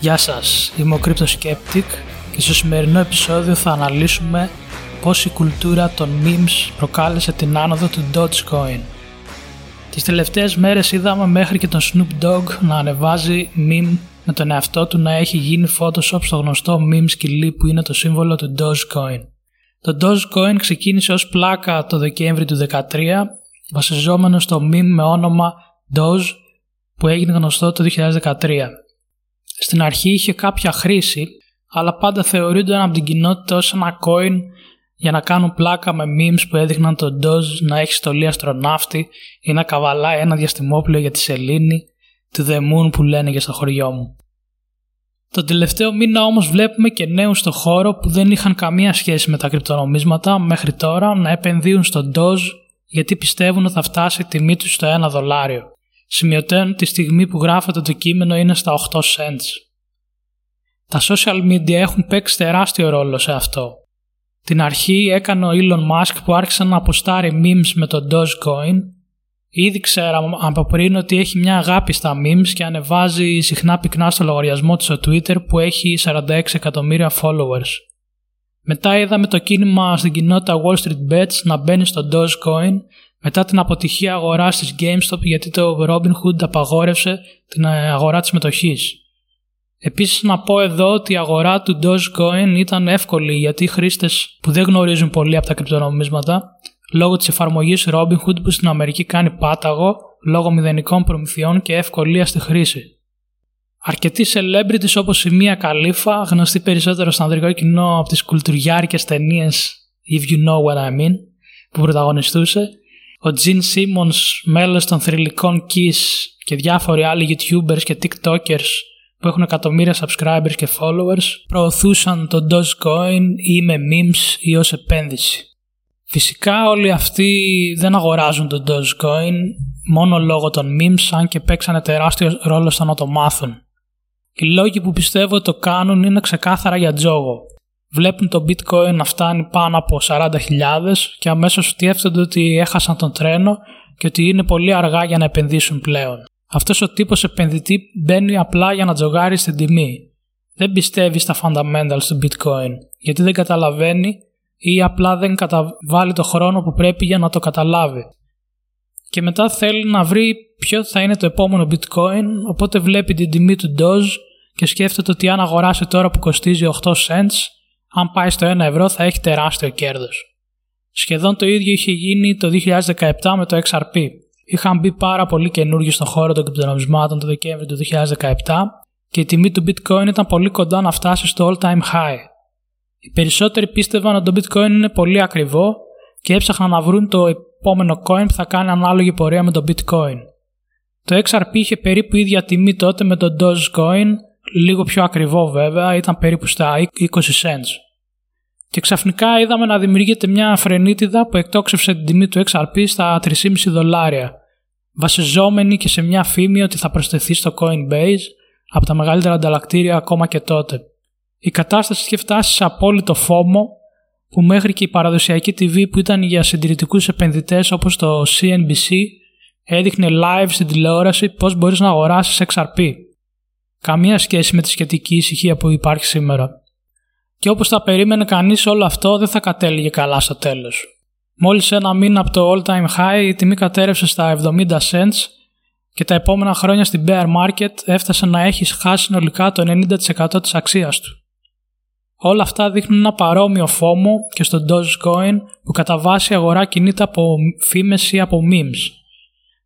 Γεια σας, είμαι ο Skeptic και στο σημερινό επεισόδιο θα αναλύσουμε πώς η κουλτούρα των memes προκάλεσε την άνοδο του Dogecoin. Τις τελευταίες μέρες είδαμε μέχρι και τον Snoop Dogg να ανεβάζει meme με τον εαυτό του να έχει γίνει Photoshop στο γνωστό meme σκυλί που είναι το σύμβολο του Dogecoin. Το Dogecoin ξεκίνησε ως πλάκα το Δεκέμβρη του 2013 βασιζόμενο στο meme με όνομα Doge που έγινε γνωστό το 2013. Στην αρχή είχε κάποια χρήση, αλλά πάντα θεωρούνταν από την κοινότητα ως ένα coin για να κάνουν πλάκα με memes που έδειχναν τον Doge να έχει στολή αστροναύτη ή να καβαλάει ένα διαστημόπλαιο για τη σελήνη του The Moon που λένε για στο χωριό μου. Το τελευταίο μήνα όμως βλέπουμε και νέους στο χώρο που δεν είχαν καμία σχέση με τα κρυπτονομίσματα μέχρι τώρα να επενδύουν στο Doge γιατί πιστεύουν ότι θα φτάσει η τιμή του στο 1 δολάριο. Σημειωτέων τη στιγμή που γράφεται το κείμενο είναι στα 8 cents. Τα social media έχουν παίξει τεράστιο ρόλο σε αυτό. Την αρχή έκανε ο Elon Musk που άρχισε να αποστάρει memes με το Dogecoin. Ήδη ξέραμε από πριν ότι έχει μια αγάπη στα memes και ανεβάζει συχνά πυκνά στο λογαριασμό του στο Twitter που έχει 46 εκατομμύρια followers. Μετά είδαμε το κίνημα στην κοινότητα Wall Street Bets να μπαίνει στο Dogecoin μετά την αποτυχία αγοράς της GameStop γιατί το Robinhood απαγόρευσε την αγορά της μετοχής. Επίσης να πω εδώ ότι η αγορά του Dogecoin ήταν εύκολη γιατί οι χρήστες που δεν γνωρίζουν πολύ από τα κρυπτονομίσματα λόγω της εφαρμογής Robinhood που στην Αμερική κάνει πάταγο λόγω μηδενικών προμηθειών και ευκολία στη χρήση. Αρκετοί celebrities όπως η Μία Καλήφα, γνωστή περισσότερο στο ανδρικό κοινό από τις κουλτουριάρικες ταινίες If You Know What I Mean, που πρωταγωνιστούσε, ο Gene Simmons, μέλος των θρηλυκών Kiss και διάφοροι άλλοι YouTubers και TikTokers που έχουν εκατομμύρια subscribers και followers προωθούσαν το Dogecoin ή με memes ή ως επένδυση. Φυσικά όλοι αυτοί δεν αγοράζουν το Dogecoin μόνο λόγω των memes αν και παίξανε τεράστιο ρόλο στο να το μάθουν. Οι λόγοι που πιστεύω ότι το κάνουν είναι ξεκάθαρα για τζόγο. Βλέπουν το bitcoin να φτάνει πάνω από 40.000 και αμέσως σκέφτονται ότι έχασαν τον τρένο και ότι είναι πολύ αργά για να επενδύσουν πλέον. Αυτός ο τύπος επενδυτή μπαίνει απλά για να τζογάρει στην τιμή. Δεν πιστεύει στα fundamentals του bitcoin γιατί δεν καταλαβαίνει ή απλά δεν καταβάλει το χρόνο που πρέπει για να το καταλάβει. Και μετά θέλει να βρει ποιο θα είναι το επόμενο bitcoin οπότε βλέπει την τιμή του Doge και σκέφτεται ότι αν αγοράσει τώρα που κοστίζει 8 cents, αν πάει στο 1 ευρώ θα έχει τεράστιο κέρδος. Σχεδόν το ίδιο είχε γίνει το 2017 με το XRP. Είχαν μπει πάρα πολύ καινούργιοι στον χώρο των κρυπτονομισμάτων το Δεκέμβριο του 2017 και η τιμή του bitcoin ήταν πολύ κοντά να φτάσει στο all time high. Οι περισσότεροι πίστευαν ότι το bitcoin είναι πολύ ακριβό και έψαχναν να βρουν το επόμενο coin που θα κάνει ανάλογη πορεία με το bitcoin. Το XRP είχε περίπου ίδια τιμή τότε με το Dogecoin λίγο πιο ακριβό βέβαια, ήταν περίπου στα 20 cents. Και ξαφνικά είδαμε να δημιουργείται μια φρενίτιδα που εκτόξευσε την τιμή του XRP στα 3,5 δολάρια, βασιζόμενη και σε μια φήμη ότι θα προσθεθεί στο Coinbase από τα μεγαλύτερα ανταλλακτήρια ακόμα και τότε. Η κατάσταση είχε φτάσει σε απόλυτο φόμο που μέχρι και η παραδοσιακή TV που ήταν για συντηρητικούς επενδυτές όπως το CNBC έδειχνε live στην τηλεόραση πώς μπορείς να αγοράσεις XRP καμία σχέση με τη σχετική ησυχία που υπάρχει σήμερα. Και όπως θα περίμενε κανείς όλο αυτό δεν θα κατέληγε καλά στο τέλος. Μόλις ένα μήνα από το all time high η τιμή κατέρευσε στα 70 cents και τα επόμενα χρόνια στην bear market έφτασε να έχει χάσει συνολικά το 90% της αξίας του. Όλα αυτά δείχνουν ένα παρόμοιο φόμο και στο Dogecoin που κατά βάση αγορά κινείται από φήμες ή από memes.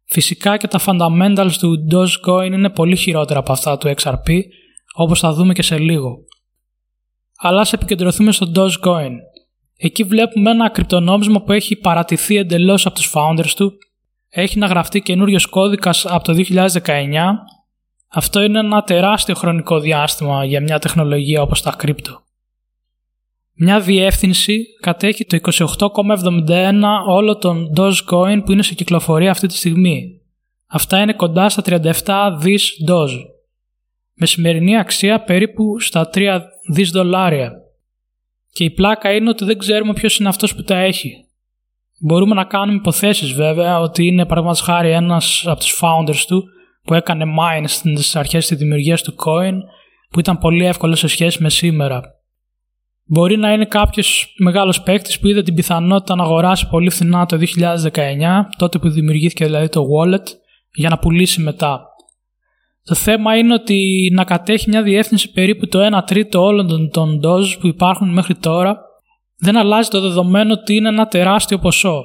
Φυσικά και τα fundamentals του Dogecoin είναι πολύ χειρότερα από αυτά του XRP, όπως θα δούμε και σε λίγο. Αλλά ας επικεντρωθούμε στο Dogecoin. Εκεί βλέπουμε ένα κρυπτονόμισμα που έχει παρατηθεί εντελώς από τους founders του, έχει να γραφτεί καινούριο κώδικας από το 2019. Αυτό είναι ένα τεράστιο χρονικό διάστημα για μια τεχνολογία όπως τα κρύπτο. Μια διεύθυνση κατέχει το 28,71 όλο των Dogecoin που είναι σε κυκλοφορία αυτή τη στιγμή. Αυτά είναι κοντά στα 37 δις Doge. Με σημερινή αξία περίπου στα 3 δις δολάρια. Και η πλάκα είναι ότι δεν ξέρουμε ποιος είναι αυτός που τα έχει. Μπορούμε να κάνουμε υποθέσεις βέβαια ότι είναι παραδείγματος χάρη ένας από τους founders του που έκανε mine στις αρχές της δημιουργίας του coin που ήταν πολύ εύκολο σε σχέση με σήμερα. Μπορεί να είναι κάποιος μεγάλος παίκτης που είδε την πιθανότητα να αγοράσει πολύ φθηνά το 2019, τότε που δημιουργήθηκε δηλαδή το wallet, για να πουλήσει μετά. Το θέμα είναι ότι να κατέχει μια διεύθυνση περίπου το 1 τρίτο όλων των, των doses που υπάρχουν μέχρι τώρα δεν αλλάζει το δεδομένο ότι είναι ένα τεράστιο ποσό.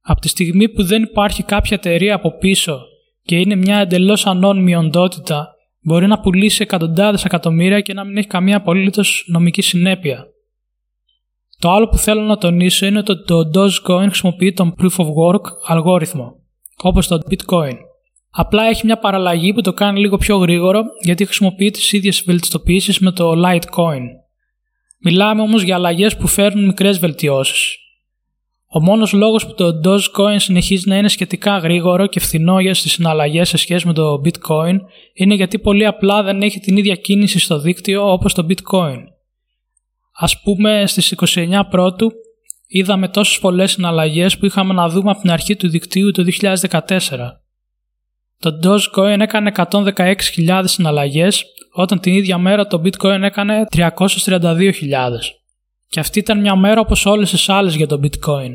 Από τη στιγμή που δεν υπάρχει κάποια εταιρεία από πίσω και είναι μια εντελώς ανώνυμη οντότητα, μπορεί να πουλήσει εκατοντάδες εκατομμύρια και να μην έχει καμία απολύτως νομική συνέπεια. Το άλλο που θέλω να τονίσω είναι ότι το Dogecoin χρησιμοποιεί τον Proof of Work αλγόριθμο, όπως το Bitcoin. Απλά έχει μια παραλλαγή που το κάνει λίγο πιο γρήγορο γιατί χρησιμοποιεί τις ίδιες βελτιστοποιήσεις με το Litecoin. Μιλάμε όμως για αλλαγές που φέρνουν μικρές βελτιώσεις. Ο μόνος λόγος που το Dogecoin συνεχίζει να είναι σχετικά γρήγορο και φθηνό για στις συναλλαγές σε σχέση με το Bitcoin είναι γιατί πολύ απλά δεν έχει την ίδια κίνηση στο δίκτυο όπως το Bitcoin. Ας πούμε στις 29 πρώτου είδαμε τόσες πολλές συναλλαγές που είχαμε να δούμε από την αρχή του δικτύου το 2014. Το Dogecoin έκανε 116.000 συναλλαγές όταν την ίδια μέρα το Bitcoin έκανε 332.000. Και αυτή ήταν μια μέρα όπως όλες τις άλλες για το Bitcoin.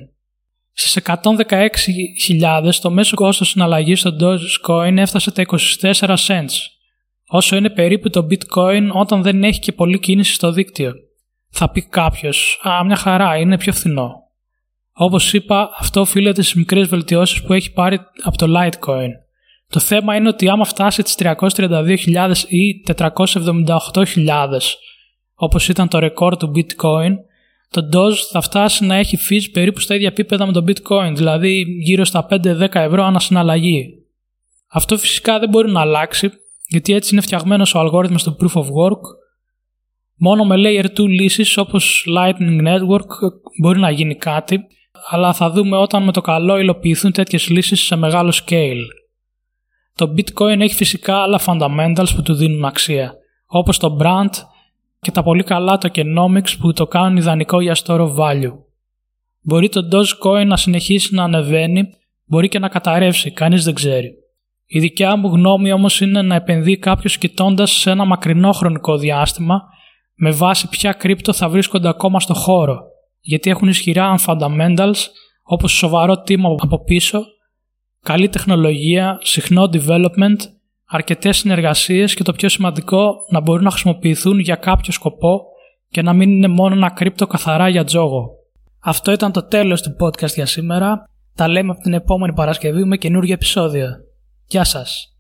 Στις 116.000 το μέσο κόστος συναλλαγής στο Dogecoin έφτασε τα 24 cents, όσο είναι περίπου το Bitcoin όταν δεν έχει και πολλή κίνηση στο δίκτυο. Θα πει κάποιος, Α, μια χαρά, είναι πιο φθηνό. Όπως είπα, αυτό οφείλεται στις μικρές βελτιώσεις που έχει πάρει από το Litecoin. Το θέμα είναι ότι άμα φτάσει τις 332.000 ή 478.000, όπως ήταν το ρεκόρ του Bitcoin, το Doge θα φτάσει να έχει fees περίπου στα ίδια επίπεδα με το Bitcoin, δηλαδή γύρω στα 5-10 ευρώ ανά συναλλαγή. Αυτό φυσικά δεν μπορεί να αλλάξει, γιατί έτσι είναι φτιαγμένος ο αλγόριθμος του Proof of Work. Μόνο με Layer 2 λύσεις όπως Lightning Network μπορεί να γίνει κάτι, αλλά θα δούμε όταν με το καλό υλοποιηθούν τέτοιες λύσεις σε μεγάλο scale. Το Bitcoin έχει φυσικά άλλα fundamentals που του δίνουν αξία, όπως το brand και τα πολύ καλά tokenomics που το κάνουν ιδανικό για store of value. Μπορεί το Dogecoin να συνεχίσει να ανεβαίνει, μπορεί και να καταρρεύσει, κανείς δεν ξέρει. Η δικιά μου γνώμη όμως είναι να επενδύει κάποιος κοιτώντας σε ένα μακρινό χρονικό διάστημα με βάση ποια κρύπτο θα βρίσκονται ακόμα στο χώρο, γιατί έχουν ισχυρά fundamentals όπως σοβαρό team από πίσω, καλή τεχνολογία, συχνό development αρκετές συνεργασίες και το πιο σημαντικό να μπορούν να χρησιμοποιηθούν για κάποιο σκοπό και να μην είναι μόνο ένα κρύπτο καθαρά για τζόγο. Αυτό ήταν το τέλος του podcast για σήμερα. Τα λέμε από την επόμενη Παρασκευή με καινούργιο επεισόδιο. Γεια σας!